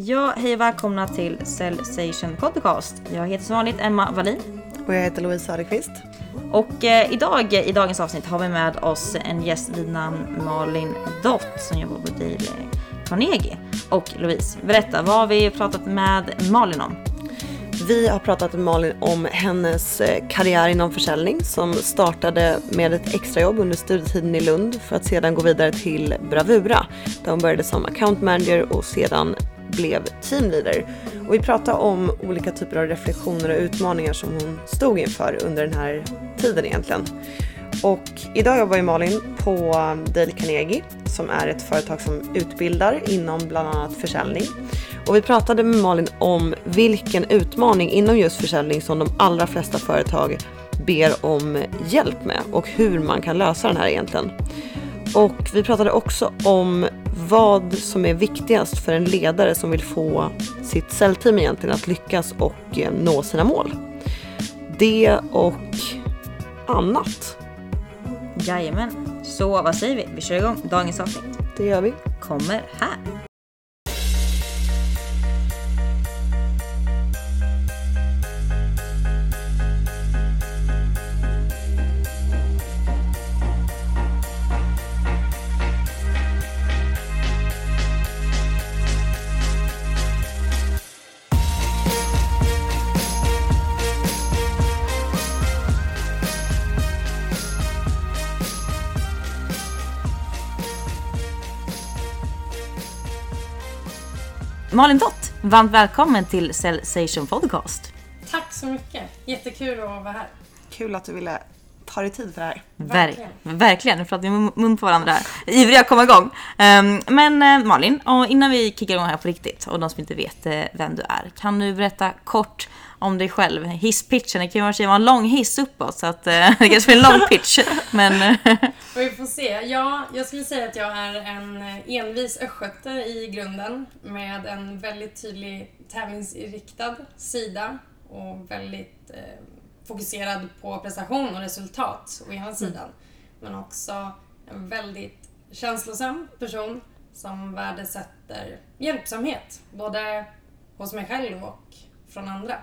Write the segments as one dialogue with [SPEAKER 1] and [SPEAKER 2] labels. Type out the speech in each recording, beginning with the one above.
[SPEAKER 1] Ja, hej och välkomna till Cellsation Podcast. Jag heter som vanligt Emma Wallin.
[SPEAKER 2] Och jag heter Louise Söderqvist.
[SPEAKER 1] Och eh, idag i dagens avsnitt har vi med oss en gäst vid namn Malin Dott som jobbar på Dale Carnegie. Och Louise, berätta, vad har vi pratat med Malin om?
[SPEAKER 2] Vi har pratat med Malin om hennes eh, karriär inom försäljning som startade med ett extrajobb under studietiden i Lund för att sedan gå vidare till Bravura där hon började som account manager och sedan blev teamleader. Och vi pratade om olika typer av reflektioner och utmaningar som hon stod inför under den här tiden egentligen. Och idag jobbar ju Malin på Dale Carnegie som är ett företag som utbildar inom bland annat försäljning. Och vi pratade med Malin om vilken utmaning inom just försäljning som de allra flesta företag ber om hjälp med och hur man kan lösa den här egentligen. Och vi pratade också om vad som är viktigast för en ledare som vill få sitt säljteam egentligen att lyckas och eh, nå sina mål. Det och annat.
[SPEAKER 1] Jajamän. Så vad säger vi? Vi kör igång dagens avsnitt.
[SPEAKER 2] Det gör vi.
[SPEAKER 1] Kommer här. Malin Dott, varmt välkommen till Cellsation Podcast.
[SPEAKER 3] Tack så mycket. Jättekul att vara här.
[SPEAKER 2] Kul att du ville ta dig tid för det här.
[SPEAKER 1] Verkligen. Verkligen. Nu pratar vi mun på varandra. Ivriga att komma igång. Um, men uh, Malin, och innan vi kickar igång här på riktigt och de som inte vet uh, vem du är. Kan du berätta kort om dig själv? Hisspitchen, det kan ju vara en lång hiss uppåt så att uh, det kanske blir en lång pitch. men...
[SPEAKER 3] vi får se. Ja, jag skulle säga att jag är en envis östgöte i grunden med en väldigt tydlig tävlingsinriktad sida och väldigt fokuserad på prestation och resultat å ena mm. sidan. Men också en väldigt känslosam person som värdesätter hjälpsamhet. Både hos mig själv och från andra.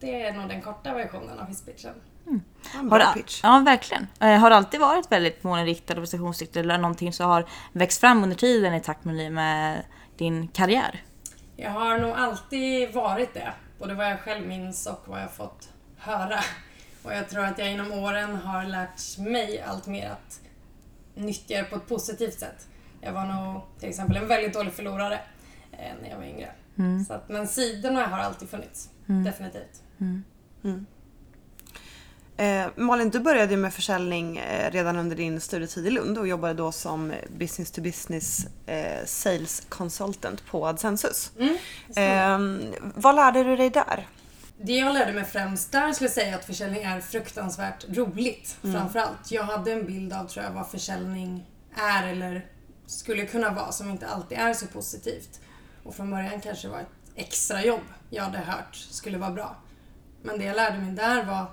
[SPEAKER 3] Det är nog den korta versionen av hisspitchen.
[SPEAKER 2] Mm. Har, pitch.
[SPEAKER 1] Ja, verkligen. Eh, har det alltid varit väldigt målinriktad och prestationsriktad eller någonting som har växt fram under tiden i takt med, med din karriär?
[SPEAKER 3] Jag har nog alltid varit det. Både vad jag själv minns och vad jag fått höra. Och jag tror att jag genom åren har lärt mig allt mer att nyttja det på ett positivt sätt. Jag var nog till exempel en väldigt dålig förlorare eh, när jag var yngre. Mm. Så att, men sidorna har alltid funnits. Mm. Definitivt. Mm. mm.
[SPEAKER 2] Eh, Malin, du började med försäljning eh, redan under din studietid i Lund och jobbade då som business to business eh, sales consultant på Adsensus. Mm, ehm, vad lärde du dig där?
[SPEAKER 3] Det jag lärde mig främst där skulle jag säga att försäljning är fruktansvärt roligt. Mm. Framförallt. Jag hade en bild av, tror jag, vad försäljning är eller skulle kunna vara som inte alltid är så positivt. Och från början kanske var ett extrajobb jag hade hört skulle vara bra. Men det jag lärde mig där var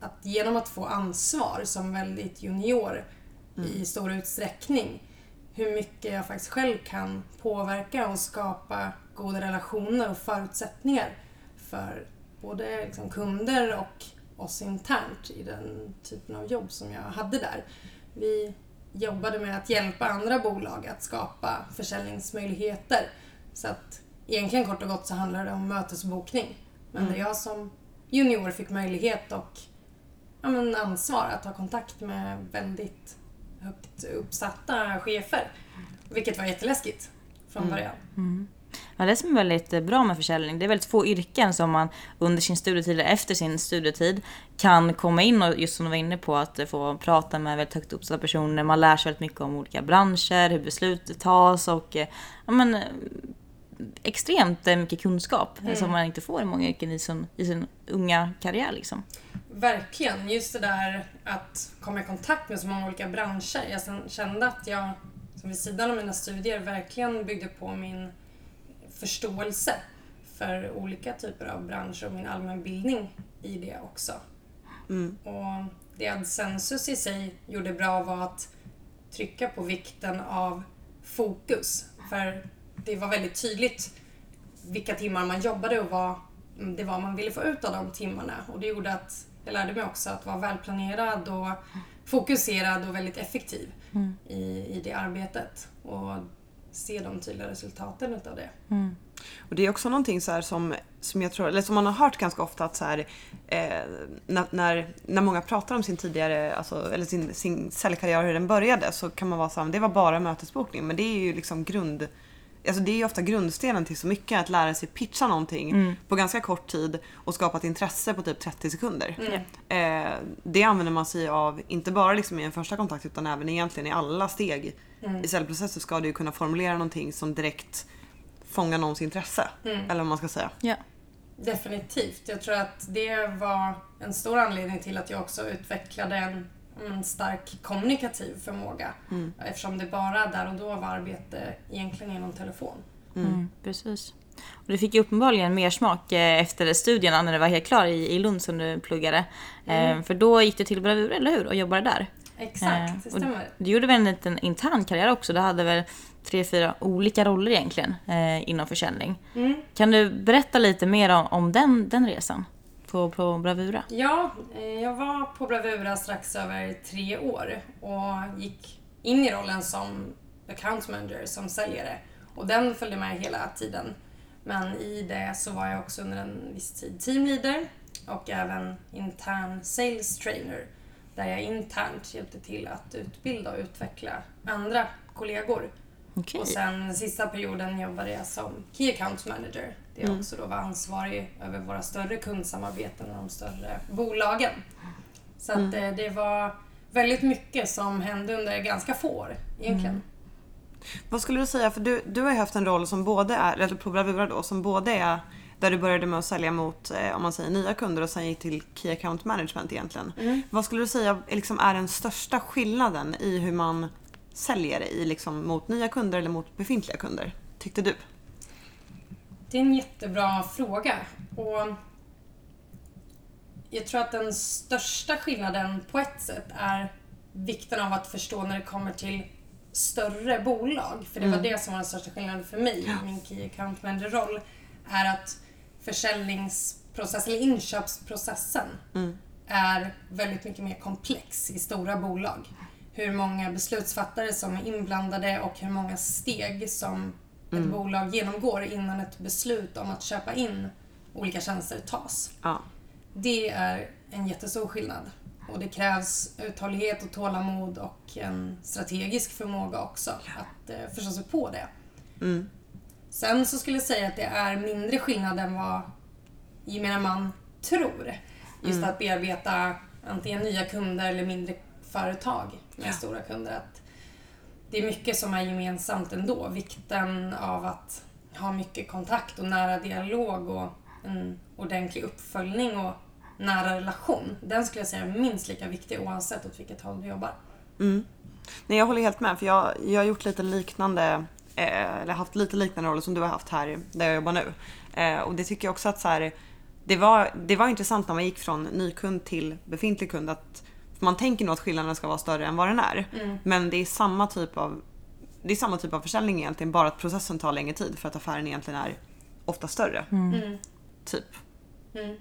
[SPEAKER 3] att genom att få ansvar som väldigt junior mm. i stor utsträckning hur mycket jag faktiskt själv kan påverka och skapa goda relationer och förutsättningar för både liksom kunder och oss internt i den typen av jobb som jag hade där. Vi jobbade med att hjälpa andra bolag att skapa försäljningsmöjligheter. Så att egentligen kort och gott så handlar det om mötesbokning. Men mm. där jag som junior fick möjlighet och ja, men ansvar att ha kontakt med väldigt högt uppsatta chefer. Vilket var jätteläskigt från mm. början. Mm.
[SPEAKER 1] Ja, det som är väldigt bra med försäljning, det är väldigt få yrken som man under sin studietid eller efter sin studietid kan komma in och just som du var inne på att få prata med väldigt högt uppsatta personer. Man lär sig väldigt mycket om olika branscher, hur beslut tas och ja, men, extremt mycket kunskap mm. som man inte får i många yrken i sin, i sin unga karriär. Liksom.
[SPEAKER 3] Verkligen, just det där att komma i kontakt med så många olika branscher. Jag kände att jag, som vid sidan av mina studier, verkligen byggde på min förståelse för olika typer av branscher och min allmänbildning i det också. Mm. Och det Adsensus i sig gjorde bra var att trycka på vikten av fokus. För det var väldigt tydligt vilka timmar man jobbade och vad det var man ville få ut av de timmarna. Och det gjorde att jag lärde mig också att vara välplanerad och fokuserad och väldigt effektiv
[SPEAKER 1] Mm.
[SPEAKER 3] i, i det arbetet. Och se de tydliga resultaten utav det.
[SPEAKER 1] Mm.
[SPEAKER 2] Och det är också någonting så här som, som jag tror, eller som man har hört ganska ofta att så här, eh, när, när, när många pratar om sin tidigare, alltså, eller sin, sin säljkarriär och hur den började så kan man vara så här, det var bara mötesbokning men det är ju liksom grund, alltså det är ju ofta grundstenen till så mycket att lära sig pitcha någonting på ganska kort tid och skapa ett intresse på typ 30 sekunder. Eh, det använder man sig av, inte bara liksom i en första kontakt utan även egentligen i alla steg i säljprocessen ska du ju kunna formulera någonting som direkt fångar någons intresse. Eller vad man ska säga.
[SPEAKER 1] Ja.
[SPEAKER 3] Definitivt. Jag tror att det var en stor anledning till att jag också utvecklade en, en stark kommunikativ förmåga. Eftersom det bara där och då var arbete egentligen genom telefon.
[SPEAKER 1] Mm, precis. Och du fick ju uppenbarligen mer smak eh, efter studierna när du var helt klar i, i Lund som du pluggade. Eh, för då gick du till Bravur, eller hur? Och jobbade där.
[SPEAKER 3] Exakt, det
[SPEAKER 1] Eh, och
[SPEAKER 3] stämmer.
[SPEAKER 1] Du gjorde väl en liten intern karriär också? Du hade väl tre, fyra olika roller egentligen eh, inom försäljning.
[SPEAKER 3] Mm.
[SPEAKER 1] Kan du berätta lite mer om, om den, den resan på, på Bravura?
[SPEAKER 3] Ja, eh, jag var på Bravura strax över tre år och gick in i rollen som account manager, som säljare. Och den följde med hela tiden. Men i det så var jag också under en viss tid teamleader och även intern sales trainer. Där jag internt hjälpte till att utbilda och utveckla andra kollegor.
[SPEAKER 1] Okej.
[SPEAKER 3] Och sen sista perioden jobbade jag som Key Account Manager. Där jag också då var ansvarig över våra större kundsamarbeten och de större bolagen. Så att eh, det var väldigt mycket som hände under ganska få år egentligen.
[SPEAKER 2] Vad skulle du säga, för du, du har ju haft en roll som både är, eller på Bravura då, som både är där du började med att sälja mot, eh, om man säger nya kunder och sen gick till Key Account Management egentligen. Vad skulle du säga liksom, är den största skillnaden i hur man säljer i, liksom, mot nya kunder eller mot befintliga kunder? Tyckte du?
[SPEAKER 3] Det är en jättebra fråga. Och jag tror att den största skillnaden på ett sätt är vikten av att förstå när det kommer till större bolag. För det var det som var den största skillnaden för mig i min Key Account Manager-roll. Är att försäljningsprocessen, eller inköpsprocessen, är väldigt mycket mer komplex i stora bolag. Hur många beslutsfattare som är inblandade och hur många steg som ett bolag genomgår innan ett beslut om att köpa in olika tjänster tas.
[SPEAKER 2] Ja.
[SPEAKER 3] Det är en jättestor skillnad. Och det krävs uthållighet och tålamod och en strategisk förmåga också att eh, förstå sig på det.
[SPEAKER 2] Mm.
[SPEAKER 3] Sen så skulle jag säga att det är mindre skillnad än vad gemene man tror. Just att bearbeta antingen nya kunder eller mindre företag med stora kunder. Att det är mycket som är gemensamt ändå. Vikten av att ha mycket kontakt och nära dialog och en ordentlig uppföljning och nära relation. Den skulle jag säga är minst lika viktig oavsett åt vilket håll du jobbar.
[SPEAKER 2] Nej, jag håller helt med för jag, jag har gjort lite liknande, eh, eller haft lite liknande roller som du har haft här där jag jobbar nu. Eh, och det tycker jag också att så här, det var, det var intressant när man gick från ny kund till befintlig kund att man tänker nog att skillnaden ska vara större än vad den är. Men det är samma typ av det är samma typ av försäljning egentligen, bara att processen tar längre tid för att affären egentligen är ofta större. Typ.
[SPEAKER 3] Mm.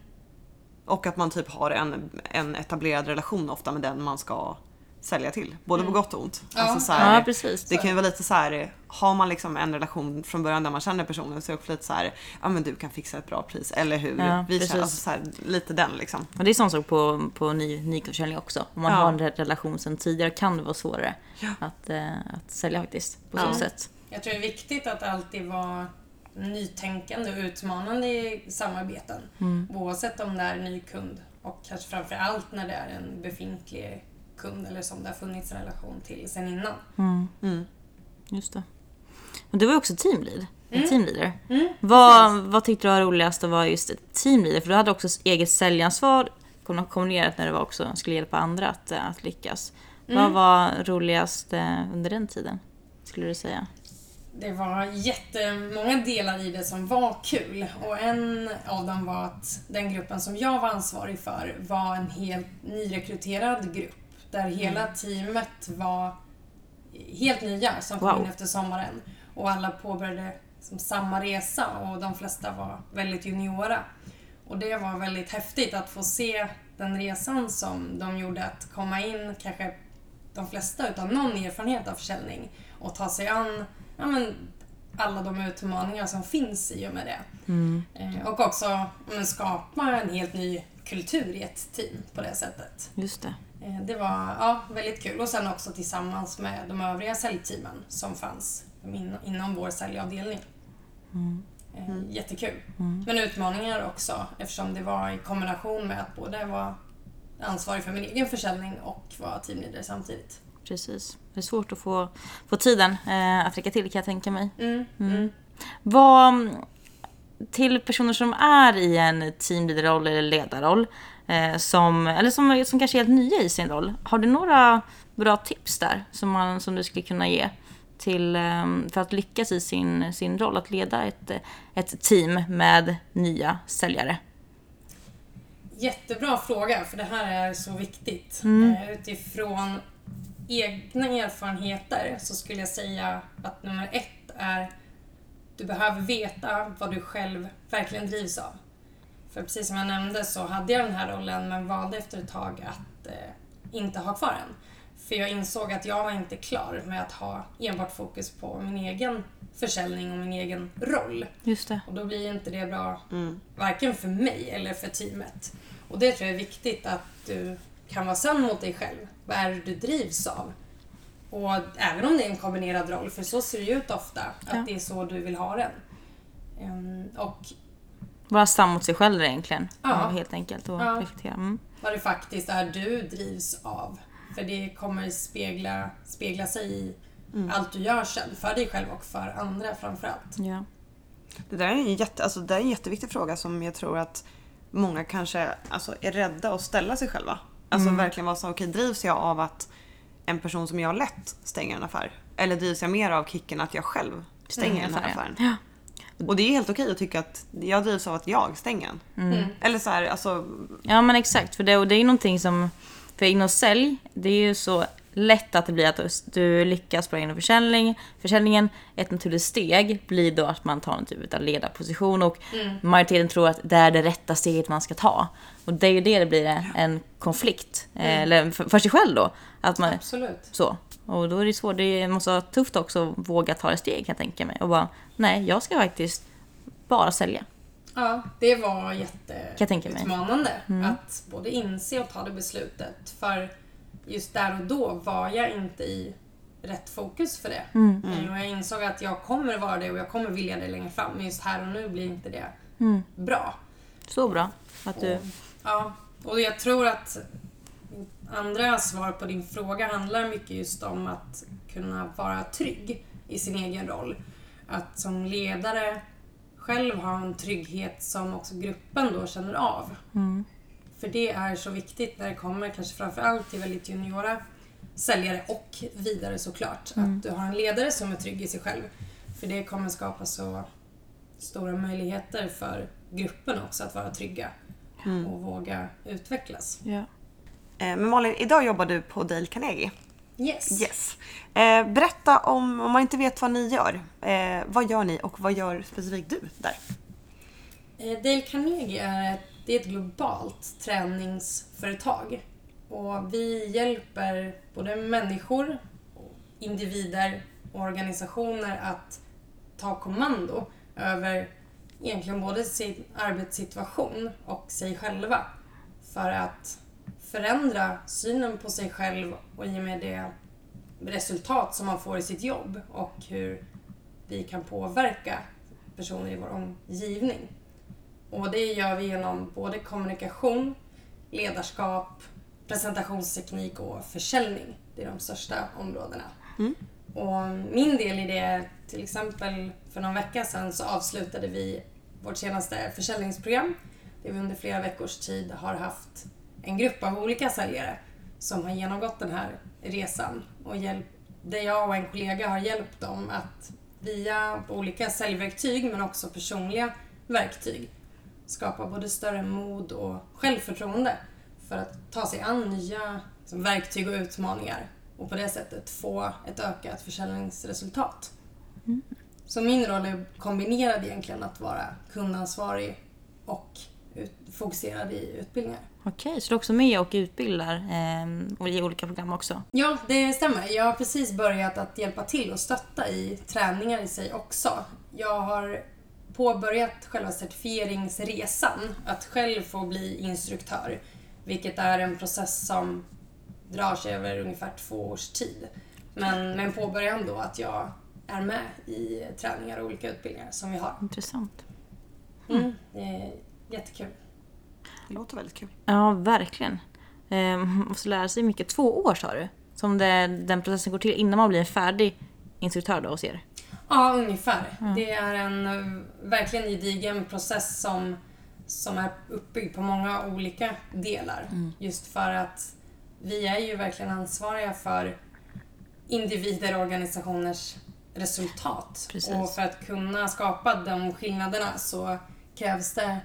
[SPEAKER 2] Och att man typ har en, en etablerad relation ofta med den man ska sälja till. Både på gott och ont.
[SPEAKER 3] Ja.
[SPEAKER 2] Alltså så här,
[SPEAKER 1] Ja, precis.
[SPEAKER 2] Det kan ju vara lite så här, har man liksom en relation från början där man känner personen så är det också lite så här, ja men du kan fixa ett bra pris, eller hur?
[SPEAKER 1] Ja,
[SPEAKER 2] Vi
[SPEAKER 1] precis.
[SPEAKER 2] känner, alltså så här, lite den liksom.
[SPEAKER 1] Och det är sån sak på, på ny, nyförsäljning också. Om man
[SPEAKER 2] Ja.
[SPEAKER 1] har en re- relation sedan tidigare kan det vara svårare
[SPEAKER 2] Ja.
[SPEAKER 1] att, eh, att sälja faktiskt. På
[SPEAKER 2] Ja.
[SPEAKER 1] så sätt.
[SPEAKER 3] Jag tror det är viktigt att alltid vara nytänkande och utmanande i samarbeten. Oavsett om det är en ny kund och kanske framför allt när det är en befintlig kund eller som det har funnits en relation till sen innan.
[SPEAKER 2] Mm.
[SPEAKER 1] Just det. Men du var ju också teamlead.
[SPEAKER 3] Mm.
[SPEAKER 1] teamleader.
[SPEAKER 3] Mm,
[SPEAKER 1] Vad, vad tyckte du var roligast att vara just teamleader? För du hade också eget säljansvar kom- kombinerat när du var också skulle hjälpa andra att, eh, att lyckas.
[SPEAKER 3] Mm.
[SPEAKER 1] Vad var roligast eh, under den tiden? Skulle du säga?
[SPEAKER 3] Det var jättemånga delar i det som var kul och en av dem var att den gruppen som jag var ansvarig för var en helt nyrekryterad grupp där hela teamet var helt nya som kom
[SPEAKER 1] Wow.
[SPEAKER 3] in efter sommaren och alla påbörjade som samma resa och de flesta var väldigt juniora. Och det var väldigt häftigt att få se den resan som de gjorde att komma in, kanske de flesta utan någon erfarenhet av försäljning och ta sig an ja, men, alla de utmaningar som finns i och med det.
[SPEAKER 1] Mm.
[SPEAKER 3] Eh, och också men, skapa en helt ny kultur i ett team på det sättet.
[SPEAKER 1] Just det.
[SPEAKER 3] Eh, Det var ja, väldigt kul. Och sen också tillsammans med de övriga säljteamen som fanns in, inom vår säljavdelning. Eh, Jättekul. Men utmaningar också eftersom det var i kombination med att både vara ansvarig för min egen försäljning och vara teamledare samtidigt.
[SPEAKER 1] Precis. Det är svårt att få, få tiden eh, att räcka till kan jag tänka mig.
[SPEAKER 3] Mm. Mm.
[SPEAKER 1] Vad, till personer som är i en teamleaderroll eller ledarroll, eh, som, eller som, som kanske är helt nya i sin roll, har du några bra tips där som, man, som du skulle kunna ge till, eh, för att lyckas i sin, sin roll, att leda ett, ett team med nya säljare?
[SPEAKER 3] Jättebra fråga, för det här är så viktigt.
[SPEAKER 1] Mm.
[SPEAKER 3] Eh, Utifrån egna erfarenheter så skulle jag säga att nummer ett är du behöver veta vad du själv verkligen drivs av. För precis som jag nämnde så hade jag den här rollen men valde efter ett tag att eh, inte ha kvar den. För jag insåg att jag var inte klar med att ha enbart fokus på min egen försäljning och min egen roll.
[SPEAKER 1] Just det.
[SPEAKER 3] Och då blir inte det bra varken för mig eller för teamet. Och det tror jag är viktigt att du kan vara sann mot dig själv. Vad är det du drivs av? Och även om det är en kombinerad roll, för så ser det ju ut ofta, att
[SPEAKER 1] Ja.
[SPEAKER 3] det är så du vill ha den. Ehm, och
[SPEAKER 1] Vara sann mot sig själv egentligen.
[SPEAKER 3] Ja.
[SPEAKER 1] Helt enkelt. Och
[SPEAKER 3] Ja.
[SPEAKER 1] reflektera. Mm.
[SPEAKER 3] vad det faktiskt är du drivs av. För det kommer spegla, spegla sig i allt du gör sen, för dig själv och för andra framförallt.
[SPEAKER 1] Ja.
[SPEAKER 2] Det där är en, jätte, alltså, det är en jätteviktig fråga som jag tror att många kanske alltså, är rädda att ställa sig själva. Alltså verkligen vara så, okej drivs jag av att en person som jag lätt stänger en affär? Eller drivs jag mer av kicken att jag själv stänger den här
[SPEAKER 1] affär, ja.
[SPEAKER 2] Och det är helt okej att tycka att jag drivs av att jag stänger den.
[SPEAKER 3] Mm.
[SPEAKER 2] Eller så här, alltså,
[SPEAKER 1] Ja men exakt, för det, och det är ju någonting som, för inom sälj, det är ju så lätt att det blir att du lyckas bra inom försäljning. Försäljningen, ett naturligt steg blir då att man tar en typ av ledarposition och majoriteten tror att det är det rätta steget man ska ta. Och det är ju det det blir en konflikt, eh, eller för, för sig själv då. Att man,
[SPEAKER 3] Absolut.
[SPEAKER 1] så. Och då är det svårt, det måste vara tufft också att våga ta ett steg kan jag tänka mig. Och bara, nej jag ska faktiskt bara sälja.
[SPEAKER 3] Ja, det var jätteutmanande att både inse och ta det beslutet. För just där och då var jag inte i rätt fokus för det. Eh, Och jag insåg att jag kommer vara det och jag kommer vilja det längre fram. Men just här och nu blir inte det bra.
[SPEAKER 1] Så bra. Att du,
[SPEAKER 3] Ja, och jag tror att andra svar på din fråga handlar mycket just om att kunna vara trygg i sin egen roll. Att som ledare själv ha en trygghet som också gruppen då känner av. För det är så viktigt när det kommer kanske framförallt till väldigt juniora säljare och vidare såklart. Att du har en ledare som är trygg i sig själv. För det kommer skapa så stora möjligheter för gruppen också att vara trygga och våga utvecklas.
[SPEAKER 1] ja.
[SPEAKER 2] Eh, men Malin, idag jobbar du på Dale Carnegie.
[SPEAKER 3] Yes.
[SPEAKER 2] Yes. Eh, berätta om, om man inte vet vad ni gör. Eh, vad gör ni och vad gör specifikt du där?
[SPEAKER 3] Dale Carnegie är ett, det är ett globalt träningsföretag. Och vi hjälper både människor, individer och organisationer att ta kommando över egentligen både sin arbetssituation och sig själva. För att förändra synen på sig själv och i och med det resultat som man får i sitt jobb och hur vi kan påverka personer i vår omgivning. Och det gör vi genom både kommunikation, ledarskap, presentationsteknik och försäljning. Det är de största områdena. Och min del i det, till exempel för någon vecka sedan så avslutade vi vårt senaste försäljningsprogram. Där vi under flera veckors tid har haft en grupp av olika säljare som har genomgått den här resan och hjälp, där jag och en kollega har hjälpt dem att via olika säljverktyg men också personliga verktyg skapa både större mod och självförtroende för att ta sig an nya liksom, verktyg och utmaningar och på det sättet få ett ökat försäljningsresultat. Så min roll är kombinerad egentligen att vara kundansvarig och ut, fokuserad i utbildningar.
[SPEAKER 1] Okej, så du är också med och utbildar eh, och i olika program också?
[SPEAKER 3] Ja, det stämmer. Jag har precis börjat att hjälpa till och stötta i träningar i sig också. Jag har påbörjat själva certifieringsresan, att själv få bli instruktör. Vilket är en process som drar sig över ungefär två års tid. Men, men påbörjar ändå att jag är med i träningar och olika utbildningar som vi har.
[SPEAKER 1] Intressant.
[SPEAKER 3] Mm, det är jättekul.
[SPEAKER 2] Det låter väldigt kul.
[SPEAKER 1] Ja, verkligen. Eh, man måste lära sig mycket. Två år sa du? Som det, den processen går till innan man blir en färdig instruktör då hos er?
[SPEAKER 3] Ja, ungefär. Det är en verkligen gedigen process som, som är uppbyggd på många olika delar. Just för att vi är ju verkligen ansvariga för individer och organisationers resultat.
[SPEAKER 1] Precis.
[SPEAKER 3] Och för att kunna skapa de skillnaderna så krävs det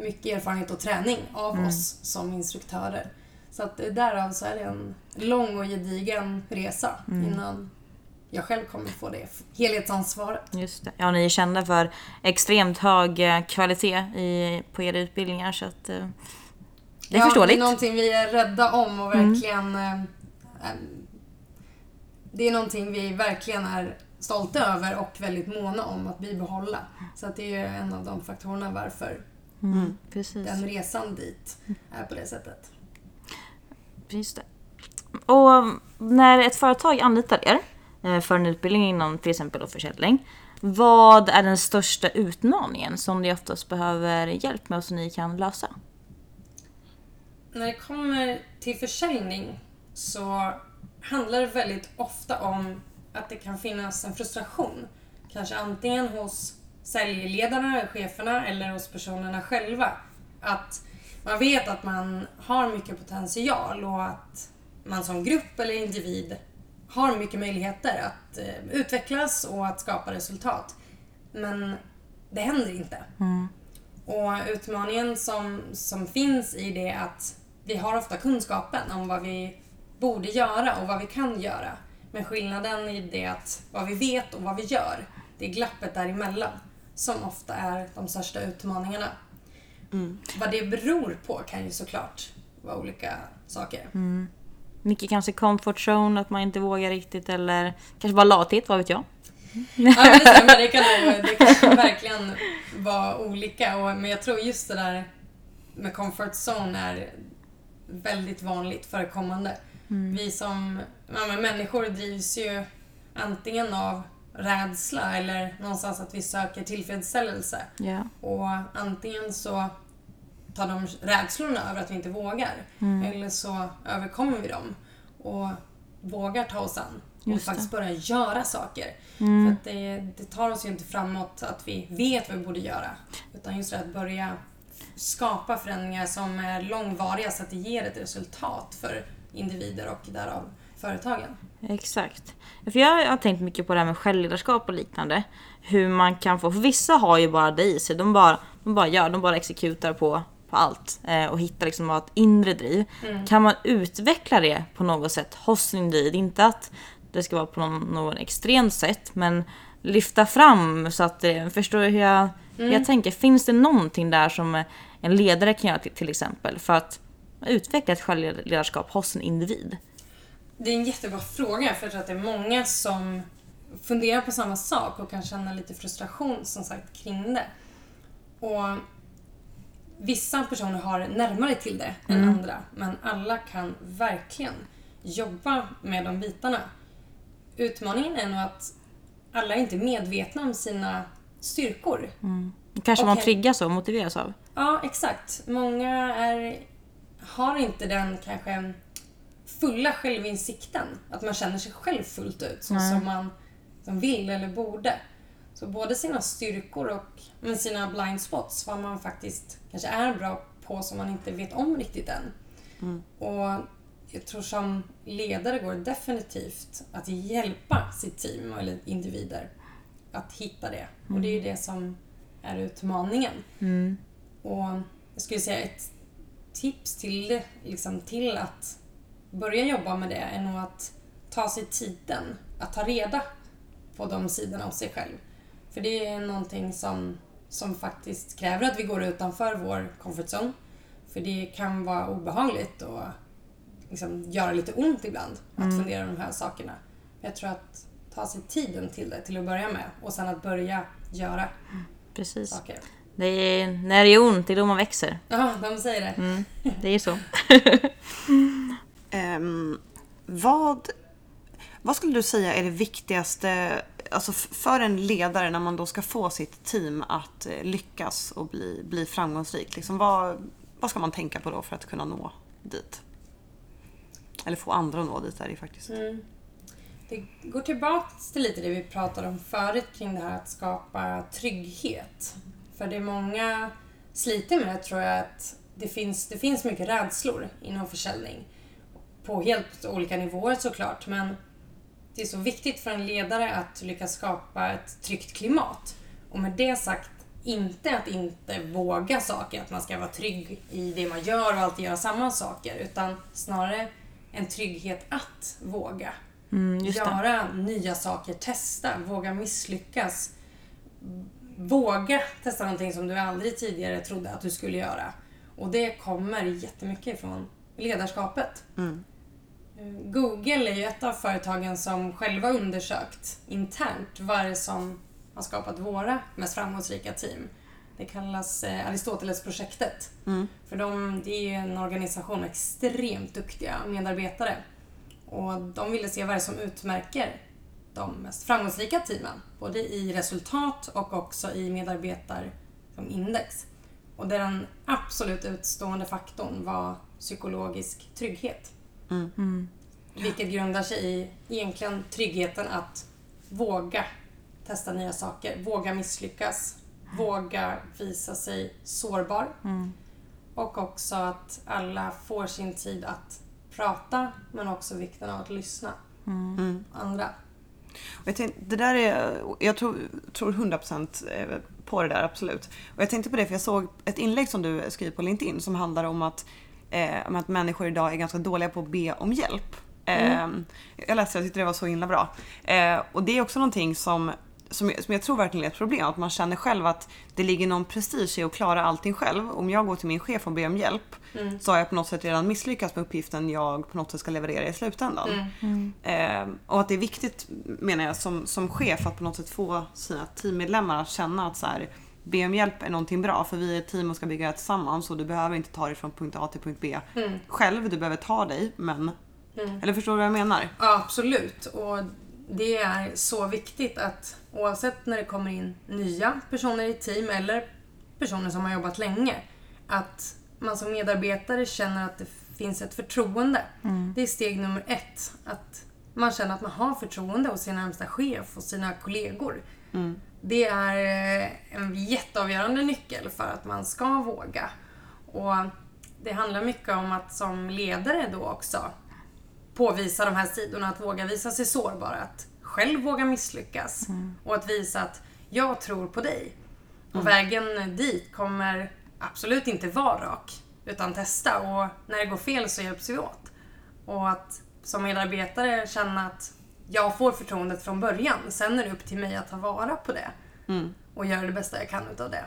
[SPEAKER 3] mycket erfarenhet och träning av oss som instruktörer. Så att därav så är det en lång och gedigen resa innan jag själv kommer få det helhetsansvaret.
[SPEAKER 1] Just det. Ja, ni är kända för extremt hög eh, kvalitet i, på era utbildningar så att eh, det är
[SPEAKER 3] ja, Det är
[SPEAKER 1] förståeligt.
[SPEAKER 3] någonting vi är rädda om och verkligen... eh, eh, Det är någonting vi verkligen är stolta över och väldigt måna om att bibehålla. Så att det är en av de faktorerna varför
[SPEAKER 1] Mm, precis.
[SPEAKER 3] den resan dit är på det sättet.
[SPEAKER 1] Just det. Och när ett företag anlitar er eh, för en utbildning inom till exempel försäljning. Vad är den största utmaningen som ni oftast behöver hjälp med och som ni kan lösa?
[SPEAKER 3] När det kommer till försäljning så handlar det väldigt ofta om att det kan finnas en frustration. Kanske antingen hos säljledarna, cheferna eller hos personerna själva. Att man vet att man har mycket potential och att man som grupp eller individ har mycket möjligheter att eh, utvecklas och att skapa resultat. Men det händer inte. Och utmaningen som, som finns i det är att vi har ofta kunskapen om vad vi borde göra och vad vi kan göra. Men skillnaden i det är att vad vi vet och vad vi gör, det är glappet däremellan som ofta är de största utmaningarna. Vad det beror på kan ju såklart vara olika saker.
[SPEAKER 1] Mycket kanske comfort zone, att man inte vågar riktigt eller kanske bara lathet, vad vet jag?
[SPEAKER 3] Ja, men det stämmer. Det kan, det kan verkligen vara olika. Och, men jag tror just det där med comfort zone är väldigt vanligt förekommande. Vi som ja, människor drivs ju antingen av rädsla eller någonstans att vi söker tillfredsställelse.
[SPEAKER 1] Ja.
[SPEAKER 3] Och antingen så tar de rädslorna över att vi inte vågar. Eller så överkommer vi dem och vågar ta oss an. Och
[SPEAKER 1] Just
[SPEAKER 3] faktiskt börja göra saker. För att det, det tar oss ju inte framåt att vi vet vad vi borde göra. Utan just det att börja skapa förändringar som är långvariga så att det ger ett resultat för individer och därav företagen.
[SPEAKER 1] Exakt. För jag har tänkt mycket på det här med självledarskap och liknande. Hur man kan få, för vissa har ju bara det i sig. De bara, de bara gör, de bara exekutar på, på allt. Eh, och hittar liksom ett inre driv. Kan man utveckla det på något sätt hos en individ? Inte att det ska vara på någon, någon extremt sätt, men lyfta fram så att det, förstår du hur jag, hur jag tänker? Finns det någonting där som en ledare kan göra till, till exempel för att utveckla ett självledarskap hos en individ?
[SPEAKER 3] Det är en jättebra fråga för jag tror att det är många som funderar på samma sak och kan känna lite frustration som sagt kring det. Och Vissa personer har närmare till det än andra men alla kan verkligen jobba med de bitarna. Utmaningen är nog att alla är inte medvetna om sina styrkor.
[SPEAKER 1] Kanske man
[SPEAKER 3] Okej.
[SPEAKER 1] triggas och motiveras av.
[SPEAKER 3] Ja, exakt. Många är, har inte den kanske fulla självinsikten. Att man känner sig själv fullt ut så som man som vill eller borde. Så både sina styrkor och men sina blind spots, vad man faktiskt kanske är bra på som man inte vet om riktigt än. Och jag tror som ledare går det definitivt att hjälpa sitt team eller individer att hitta det. Och det är ju det som är utmaningen. Och jag skulle säga ett tips till, liksom till att börja jobba med det är nog att ta sig tiden att ta reda på de sidorna av sig själv. För det är någonting som, som faktiskt kräver att vi går utanför vår comfort zone. För det kan vara obehagligt och liksom göra lite ont ibland att fundera de här sakerna. Jag tror att ta sig tiden till det till att börja med och sen att börja göra
[SPEAKER 1] Precis.
[SPEAKER 3] saker.
[SPEAKER 1] Det är, när det är ont, det är då man växer.
[SPEAKER 3] Ja, de säger det.
[SPEAKER 1] Mm, det är så.
[SPEAKER 2] Ehm, vad, vad skulle du säga är det viktigaste alltså för en ledare när man då ska få sitt team att eh, lyckas och bli, bli framgångsrikt? Liksom vad, vad ska man tänka på då för att kunna nå dit? Eller få andra att nå dit är det ju faktiskt.
[SPEAKER 3] Mm. Det går tillbaka till lite det vi pratade om förut kring det här att skapa trygghet. För det är många sliter med det tror jag att det finns, det finns mycket rädslor inom försäljning. På helt olika nivåer såklart men det är så viktigt för en ledare att lyckas skapa ett tryggt klimat. Och med det sagt, inte att inte våga saker, att man ska vara trygg i det man gör och alltid göra samma saker, utan snarare en trygghet att våga.
[SPEAKER 1] Mm.
[SPEAKER 3] Göra nya saker, testa, våga misslyckas. Våga testa någonting som du aldrig tidigare trodde att du skulle göra. Och det kommer jättemycket ifrån ledarskapet.
[SPEAKER 2] Mm.
[SPEAKER 3] Google är ju ett av företagen som själva undersökt internt vad är det som har skapat våra mest framgångsrika team. Det kallas eh, Aristotelesprojektet.
[SPEAKER 2] Mm.
[SPEAKER 3] För de, det är ju en organisation med extremt duktiga medarbetare. Och de ville se vad det är som utmärker de mest framgångsrika teamen. Både i resultat och också i medarbetar-index. Och den absolut utstående faktorn var psykologisk trygghet.
[SPEAKER 1] Mm.
[SPEAKER 3] Vilket grundar sig i egentligen tryggheten att våga testa nya saker, våga misslyckas, våga visa sig sårbar.
[SPEAKER 1] Mm.
[SPEAKER 3] Och också att alla får sin tid att prata men också vikten av att lyssna
[SPEAKER 2] Mm.
[SPEAKER 3] på andra.
[SPEAKER 2] Och jag, tänkte, det där är, jag tror, tror 100% eh, på det där, absolut. Och jag tänkte på det för jag såg ett inlägg som du skriver på LinkedIn som handlar om att, eh, om att människor idag är ganska dåliga på att be om hjälp. Eh, jag läste det och tyckte det var så himla bra. Eh, och det är också någonting som, som, jag- som jag tror verkligen är ett problem. Att man känner själv att det ligger någon prestige i att klara allting själv. Om jag går till min chef och ber om hjälp så har jag på något sätt redan misslyckats med uppgiften jag på något sätt ska leverera i slutändan. Eh, och att det är viktigt menar jag som, som chef att på något sätt få sina teammedlemmar att känna att så här, be om hjälp är någonting bra för vi är ett team och ska bygga det tillsammans och du behöver inte ta dig från punkt A till punkt B själv. Du behöver ta dig men... Eller förstår du vad jag menar?
[SPEAKER 3] Ja, absolut. Och det är så viktigt att oavsett när det kommer in nya personer i team eller personer som har jobbat länge, att man som medarbetare känner att det finns ett förtroende. Det är steg nummer ett. Att man känner att man har förtroende hos sin närmsta chef och sina kollegor. Det är eh, en jätteavgörande nyckel för att man ska våga. Och det handlar mycket om att som ledare då också påvisa de här sidorna, att våga visa sig sårbar, att själv våga misslyckas och att visa att jag tror på dig. Och vägen dit kommer absolut inte vara rak, utan testa och när det går fel så hjälps vi åt. Och att som medarbetare känna att jag får förtroendet från början, sen är det upp till mig att ta vara på det och göra det bästa jag kan utav det.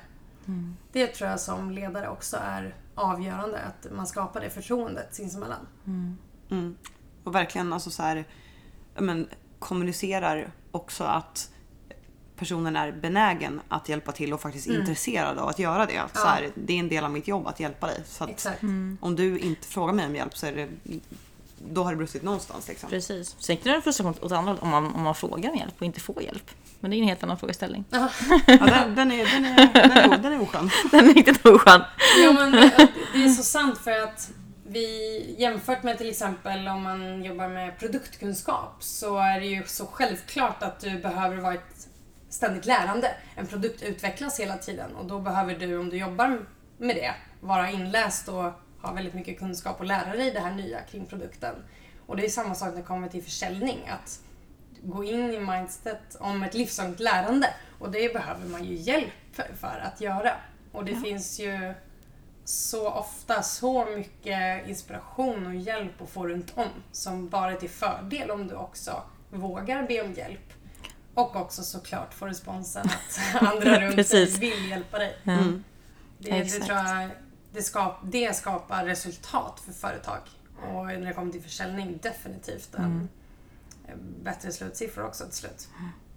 [SPEAKER 3] Det tror jag som ledare också är avgörande, att man skapar det förtroendet sinsemellan.
[SPEAKER 2] Mm. Och verkligen alltså så här, ja, men, kommunicerar också att personen är benägen att hjälpa till och faktiskt intresserad av att göra det. Att, så här, det är en del av mitt jobb att hjälpa dig. Så att
[SPEAKER 3] Exakt.
[SPEAKER 2] om du inte frågar mig om hjälp så är det, då har det brustit någonstans. Liksom.
[SPEAKER 1] Precis. Sen kan det vara frustration åt andra hållet om man, om man frågar om hjälp och inte får hjälp. Men det är en helt annan frågeställning.
[SPEAKER 2] Ja, den, den, är, den, är, den, är, den är oskön.
[SPEAKER 1] Den är riktigt oskön.
[SPEAKER 3] Ja, men det, det är så sant för att vi jämfört med till exempel om man jobbar med produktkunskap så är det ju så självklart att du behöver vara ett ständigt lärande. En produkt utvecklas hela tiden och då behöver du, om du jobbar med det, vara inläst och ha väldigt mycket kunskap och lära dig det här nya kring produkten. Och det är samma sak när det kommer till försäljning, att gå in i mindset om ett livslångt lärande och det behöver man ju hjälp för att göra. Och det finns ju så ofta så mycket inspiration och hjälp att få runt om som bara är till fördel om du också vågar be om hjälp. Och också såklart få responsen att andra runt dig vill hjälpa dig.
[SPEAKER 2] Mm.
[SPEAKER 3] Det, det tror jag det, skap, det skapar resultat för företag. Och när det kommer till försäljning, definitivt en, en bättre slutsiffror också till slut.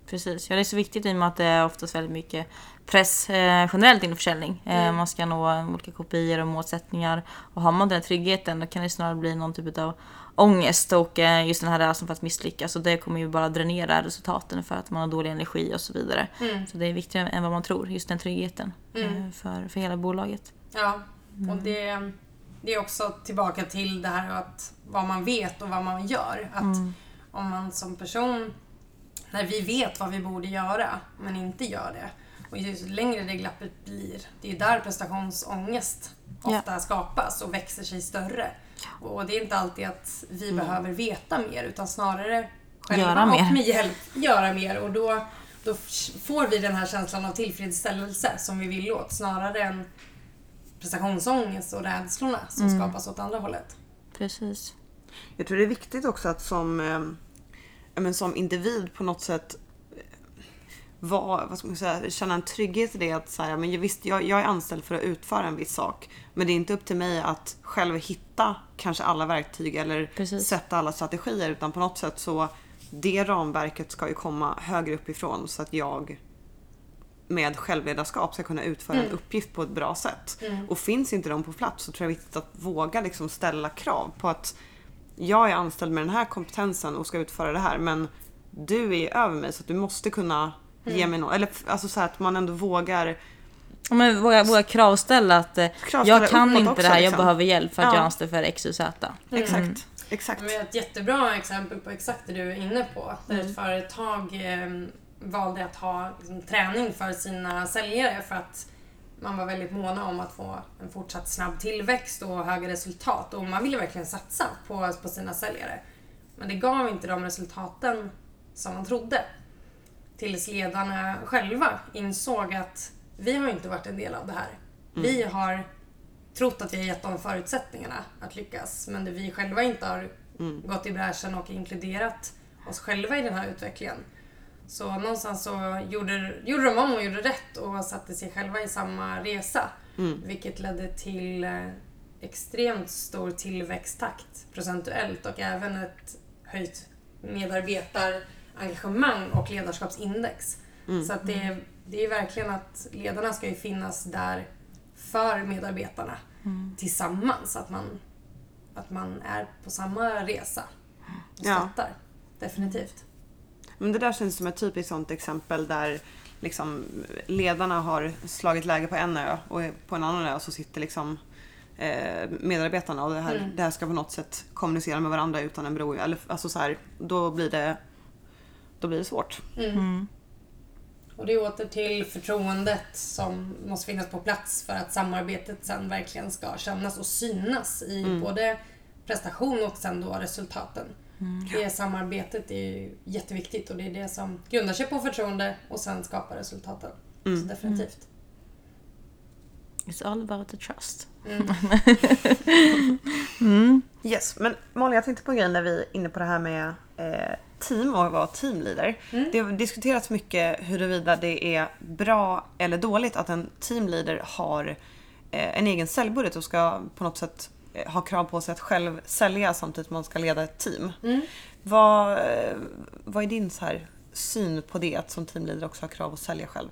[SPEAKER 1] Precis, ja det är så viktigt i och med att det är oftast väldigt mycket press eh, generellt inom försäljning. Eh,
[SPEAKER 3] Mm.
[SPEAKER 1] Man ska nå olika kopior och målsättningar. Och har man den tryggheten då kan det snarare bli någon typ av ångest och eh, just den här rädslan för att misslyckas. Och det kommer ju bara dränera resultaten för att man har dålig energi och så vidare.
[SPEAKER 3] Mm.
[SPEAKER 1] Så det är viktigare än vad man tror, just den tryggheten eh, för, för hela bolaget.
[SPEAKER 3] Ja, och det, det är också tillbaka till det här att vad man vet och vad man gör. Att om man som person, när vi vet vad vi borde göra men inte gör det. Och ju längre det glappet blir, det är där prestationsångest ofta skapas och växer sig större. Och det är inte alltid att vi behöver veta mer utan snarare själva
[SPEAKER 1] Göra
[SPEAKER 3] och
[SPEAKER 1] mer.
[SPEAKER 3] med hjälp göra mer. Och då, då får vi den här känslan av tillfredsställelse som vi vill åt snarare än prestationsångest och rädslorna som skapas åt andra hållet.
[SPEAKER 1] Precis.
[SPEAKER 2] Jag tror det är viktigt också att som, eh, men som individ på något sätt eh, var, vad ska man säga, känna en trygghet i det att så här, men jag, visst, jag, jag är anställd för att utföra en viss sak. Men det är inte upp till mig att själv hitta kanske alla verktyg eller
[SPEAKER 1] Precis.
[SPEAKER 2] sätta alla strategier utan på något sätt så det ramverket ska ju komma högre uppifrån så att jag med självledarskap ska kunna utföra en uppgift på ett bra sätt. Och finns inte de på plats så tror jag det är viktigt att våga liksom ställa krav på att jag är anställd med den här kompetensen och ska utföra det här men du är över mig så att du måste kunna ge mig något. Eller alltså så här att man ändå vågar
[SPEAKER 1] Men våga, våga kravställa att eh,
[SPEAKER 2] Kravställa
[SPEAKER 1] jag kan inte
[SPEAKER 2] också,
[SPEAKER 1] det här, jag
[SPEAKER 2] liksom.
[SPEAKER 1] behöver hjälp för att
[SPEAKER 2] Ja.
[SPEAKER 1] jag är anställd för X, Y, Z.
[SPEAKER 2] Exakt. Exakt.
[SPEAKER 3] Men ett jättebra exempel på exakt det du är inne på. Där ett företag eh, valde att ha liksom, träning för sina säljare för att man var väldigt måna om att få en fortsatt snabb tillväxt och höga resultat. Och man ville verkligen satsa på, på sina säljare. Men det gav inte de resultaten som man trodde. Tills ledarna själva insåg att vi har inte varit en del av det här. Vi har trott att vi har gett dem förutsättningarna att lyckas. Men det vi själva inte har gått i bräschen och inkluderat oss själva i den här utvecklingen. Så någonstans så gjorde, gjorde de om och gjorde rätt och satte sig själva i samma resa. Vilket ledde till eh, extremt stor tillväxttakt procentuellt och även ett höjt medarbetarengagemang och ledarskapsindex. Så att det, det är verkligen att ledarna ska ju finnas där för medarbetarna tillsammans. Att man, att man är på samma resa och
[SPEAKER 2] Ja.
[SPEAKER 3] stöttar. Definitivt.
[SPEAKER 2] Men det där känns som ett typiskt sånt exempel där liksom ledarna har slagit läge på en ö och på en annan ö så sitter liksom eh, medarbetarna och det här,
[SPEAKER 3] Mm.
[SPEAKER 2] det här ska på något sätt kommunicera med varandra utan en bro. Eller, alltså så här, då blir det då blir det svårt.
[SPEAKER 3] Och det är åter till förtroendet som måste finnas på plats för att samarbetet sen verkligen ska kännas och synas i både prestation och sen då resultaten. Det samarbetet är ju jätteviktigt och det är det som grundar sig på förtroende och sen skapar resultaten. Så definitivt.
[SPEAKER 1] It's all about the trust.
[SPEAKER 2] Yes, men Molly jag tänkte på en grej när vi är inne på det här med eh, team och att vara teamleader. Det har diskuterats mycket huruvida det är bra eller dåligt att en teamleader har eh, en egen säljbudget och ska på något sätt eh, ha krav på sig att själv sälja samtidigt som man ska leda ett team. Vad, eh, vad är din så här syn på det att som teamleader också ha krav att sälja själv?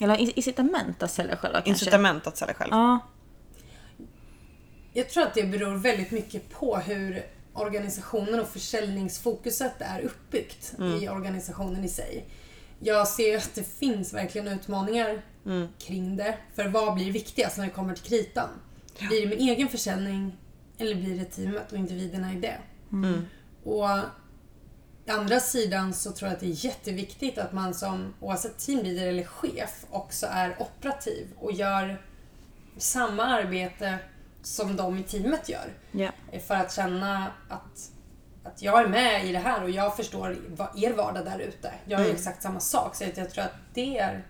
[SPEAKER 1] Eller incitament att sälja själva kanske.
[SPEAKER 2] Incitament att sälja själv.
[SPEAKER 1] Ja.
[SPEAKER 3] Jag tror att det beror väldigt mycket på hur organisationen och försäljningsfokuset är uppbyggt i organisationen i sig. Jag ser att det finns verkligen utmaningar kring det. För vad blir viktigast när det kommer till kritan? Blir det min egen försäljning eller blir det teamet och individerna i det? Och andra sidan så tror jag att det är jätteviktigt att man som oavsett teamleader eller chef också är operativ och gör samma arbete som de i teamet gör.
[SPEAKER 1] Ja.
[SPEAKER 3] För att känna att, att jag är med i det här och jag förstår vad er vardag där ute. Jag gör exakt samma sak. Så att jag tror att det är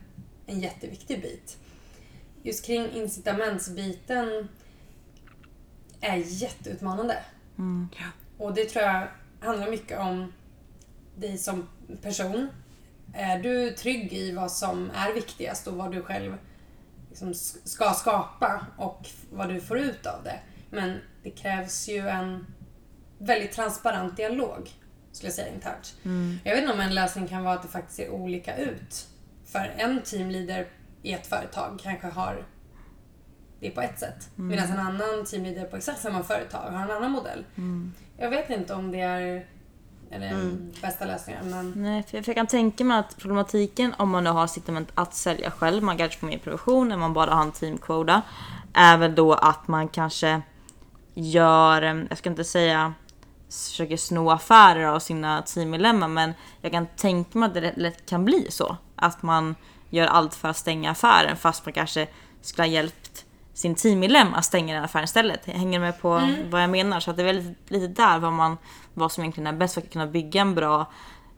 [SPEAKER 3] en jätteviktig bit. Just kring incitamentsbiten är jätteutmanande. Och det tror jag handlar mycket om dig som person är du trygg i vad som är viktigast och vad du själv liksom ska skapa och vad du får ut av det. Men det krävs ju en väldigt transparent dialog, skulle jag säga internt. Mm. Jag vet inte om en lösning kan vara att det faktiskt ser olika ut. För en teamleader i ett företag kanske har det på ett sätt. Mm. Medan en annan teamleader på exakt samma företag har en annan modell. Mm. Jag vet inte om det är eller mm. bästa lösningen. Men...
[SPEAKER 1] Nej, för jag, kan tänka mig att problematiken om man nu har incitament att sälja själv, man kanske får mer provision än man bara har en teamquota, är väl då att man kanske gör, jag ska inte säga försöker sno affärer av sina teammedlemmar men jag kan tänka mig att det lätt kan bli så. Att man gör allt för att stänga affären fast man kanske skulle ha hjälpt sin teammedlem att stänga den affären istället. Hänger med på mm. vad jag menar? Så att det är väl lite, lite där vad, man, vad som egentligen är bäst för att kunna bygga en bra,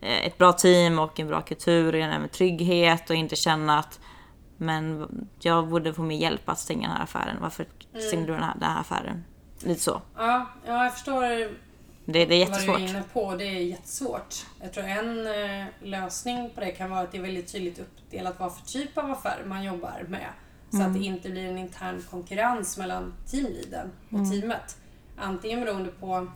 [SPEAKER 1] eh, ett bra team och en bra kultur och med trygghet och inte känna att men jag borde få mer hjälp att stänga den här affären. Varför mm. stängde du den här, den här affären? Lite så.
[SPEAKER 3] Ja, ja jag förstår
[SPEAKER 1] det, det är jättesvårt. Vad
[SPEAKER 3] du är inne på, det är jättesvårt. Jag tror en eh, lösning på det kan vara att det är väldigt tydligt uppdelat vad för typ av affär man jobbar med. Så mm. att det inte blir en intern konkurrens mellan teamleadern och mm. teamet. Antingen beroende på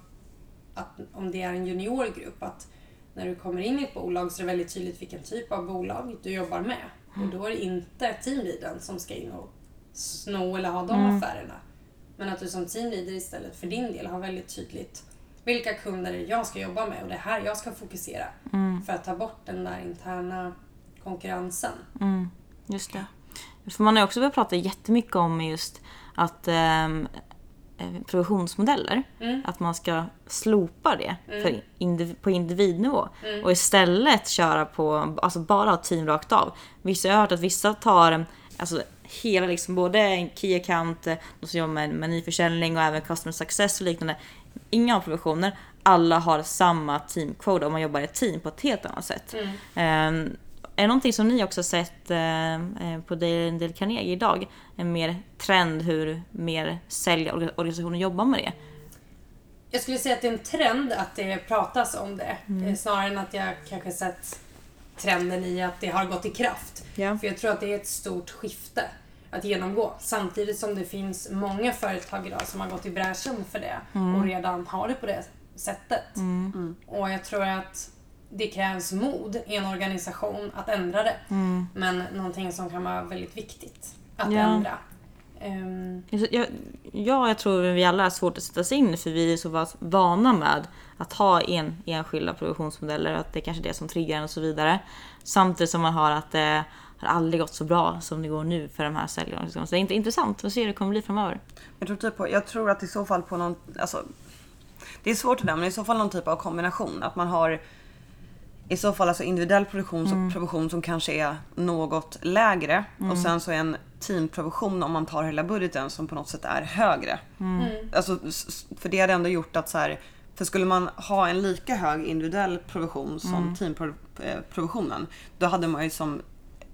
[SPEAKER 3] att, om det är en juniorgrupp, att när du kommer in i ett bolag så är det väldigt tydligt vilken typ av bolag du jobbar med. Och då är det inte teamleadern som ska in och sno eller ha de mm. affärerna. Men att du som teamleader istället för din del har väldigt tydligt vilka kunder jag ska jobba med och det är här jag ska fokusera. Mm. För att ta bort den där interna konkurrensen.
[SPEAKER 1] Mm. Just det. För man har också börjat prata jättemycket om just att ehm, eh, provisionsmodeller. Mm. Att man ska slopa det mm. indiv på individnivå. Mm. Och istället köra på, alltså bara ha team rakt av. Vissa, jag har hört att vissa tar alltså, hela liksom både key account, de som jobbar med menyförsäljning och även customer success och liknande. Inga har provisioner, alla har samma teamquota och man jobbar i ett team på ett helt annat sätt. Mm. Um, är det någonting som ni också sett eh, eh på Dale Carnegie idag? En mer trend hur mer säljorganisationer jobbar med det?
[SPEAKER 3] Jag skulle säga att det är en trend att det pratas om det. Mm. Eh, snarare än att jag kanske sett trenden i att det har gått i kraft. Ja. För jag tror att det är ett stort skifte att genomgå. Samtidigt som det finns många företag idag som har gått i bräschen för det mm. och redan har det på det sättet. Mm. mm. Och jag tror att det krävs mod i en organisation att ändra det. Mm. Men någonting som kan vara väldigt viktigt att ja. ändra.
[SPEAKER 1] Um... Jag, ja, jag tror vi alla är svårt att sätta sig in för vi är så vana med att ha en, enskilda produktionsmodeller och att det är kanske är det som triggar och så vidare. Samtidigt som man har att det har aldrig gått så bra som det går nu för de här säljarna. Så det är inte intressant att se hur det kommer bli framöver.
[SPEAKER 2] Jag tror, typ på, jag tror att i så fall på någon, alltså, det är svårt att men i så fall någon typ av kombination. Att man har i så fall alltså individuell produktion mm. provision som kanske är något lägre mm. och sen så är en teamprovision om man tar hela budgeten som på något sätt är högre. Mm. mm. Alltså, för det hade ändå gjort att så här, för skulle man ha en lika hög individuell provision som mm. teamprovisionen då hade man ju som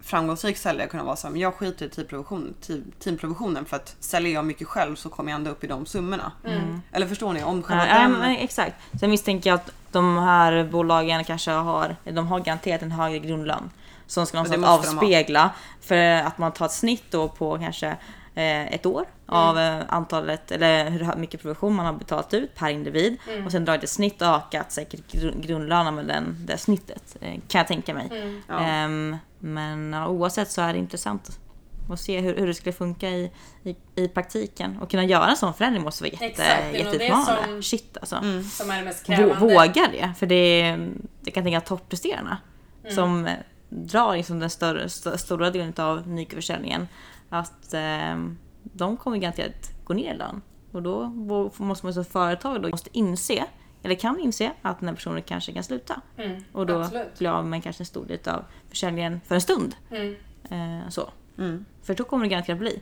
[SPEAKER 2] framgångsrik säljare kunna vara så här, men jag skiter i teamprovision, teamprovisionen för att säljer jag mycket själv så kommer jag ändå upp i de summorna. Mm. Eller förstår ni? Om
[SPEAKER 1] själva ja, den... ja, exakt. Sen misstänker jag att de här bolagen kanske har, de har garanterat en högre grundlön. Som ska någonstans avspegla. För att man tar ett snitt då på kanske eh, ett år mm. av eh, antalet, eller hur mycket provision man har betalat ut per individ. Mm. Och sen drar ett snitt och ökat säkert grundlönen med den, det snittet. Eh, kan jag tänka mig. Mm. Ja. Um, men ja, oavsett så är det intressant och se hur, hur det skulle funka i, i, i, praktiken. Och kunna göra en sån förändring måste vara jätte, Exakt, jätteutmanande. Som, Shit alltså. Mm.
[SPEAKER 3] Som är det mest krävande.
[SPEAKER 1] Våga det. För det, det kan tänka toppresterarna mm. som drar liksom den större, st stora delen av nyckelförsäljningen. Att eh, de kommer garanterat gå ner i lön. Och då måste man som företag då måste inse eller kan inse att den här personen kanske kan sluta. Mm, och då bli av med kanske en stor del av försäljningen för en stund. Mm. Eh, så. Mm. För då kommer det garanterat bli.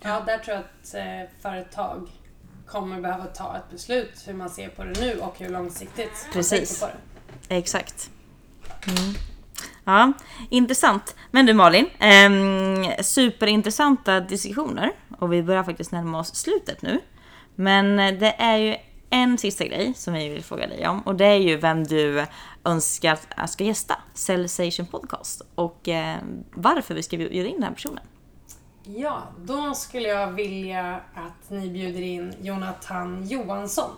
[SPEAKER 3] Ja, där tror jag att eh, företag kommer behöva ta ett beslut hur man ser på det nu och hur långsiktigt
[SPEAKER 1] Precis. man tänker på det. Exakt. Mm. Ja, intressant. Men du Malin, eh, superintressanta diskussioner och vi börjar faktiskt närma oss slutet nu. Men det är ju en sista grej som vi vill fråga dig om och det är ju vem du önskar att ska gästa Cellsation Podcast och eh, varför vi ska bjuda in den här personen.
[SPEAKER 3] Ja, då skulle jag vilja att ni bjuder in Jonathan Johansson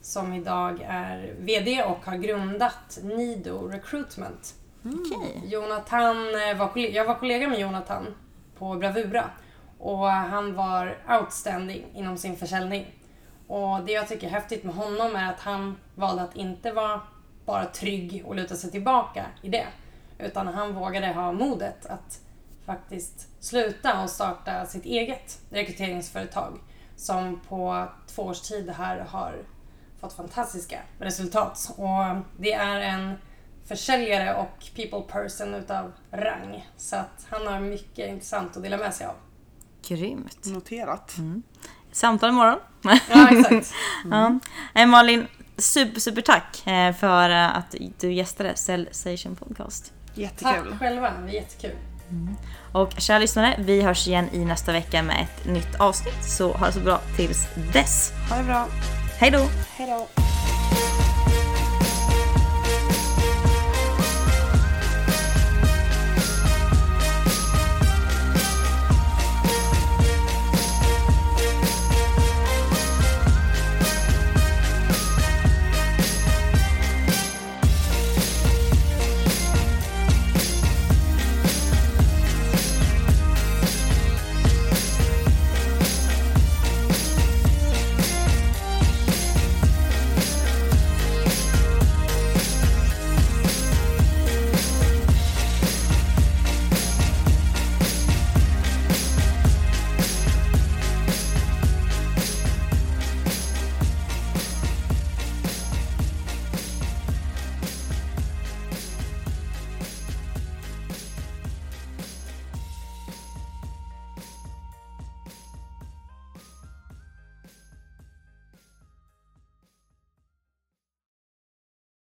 [SPEAKER 3] som idag är VD och har grundat Nido Recruitment.
[SPEAKER 1] Okej.
[SPEAKER 3] Jonathan eh, var, jag var kollega med Jonathan på Bravura och han var outstanding inom sin försäljning. Och det jag tycker är häftigt med honom är att han valde att inte vara bara trygg och luta sig tillbaka i det. Utan han vågade ha modet att faktiskt sluta och starta sitt eget rekryteringsföretag som på två års tid här har fått fantastiska resultat. Och det är en försäljare och people person utav rang. Så att han har mycket intressant att dela med sig av.
[SPEAKER 1] Grymt.
[SPEAKER 4] Noterat.
[SPEAKER 1] Samtal imorgon.
[SPEAKER 3] Ja, exakt.
[SPEAKER 1] ja. Eh, Malin, super, super tack eh, för eh, att du gästade Cellsation Podcast.
[SPEAKER 4] Jättekul.
[SPEAKER 3] Tack själva, det var jättekul.
[SPEAKER 1] Och kära lyssnare, vi hörs igen i nästa vecka med ett nytt avsnitt. Så ha det så bra tills dess.
[SPEAKER 4] Ha det bra.
[SPEAKER 1] Hej då!
[SPEAKER 4] Hej då.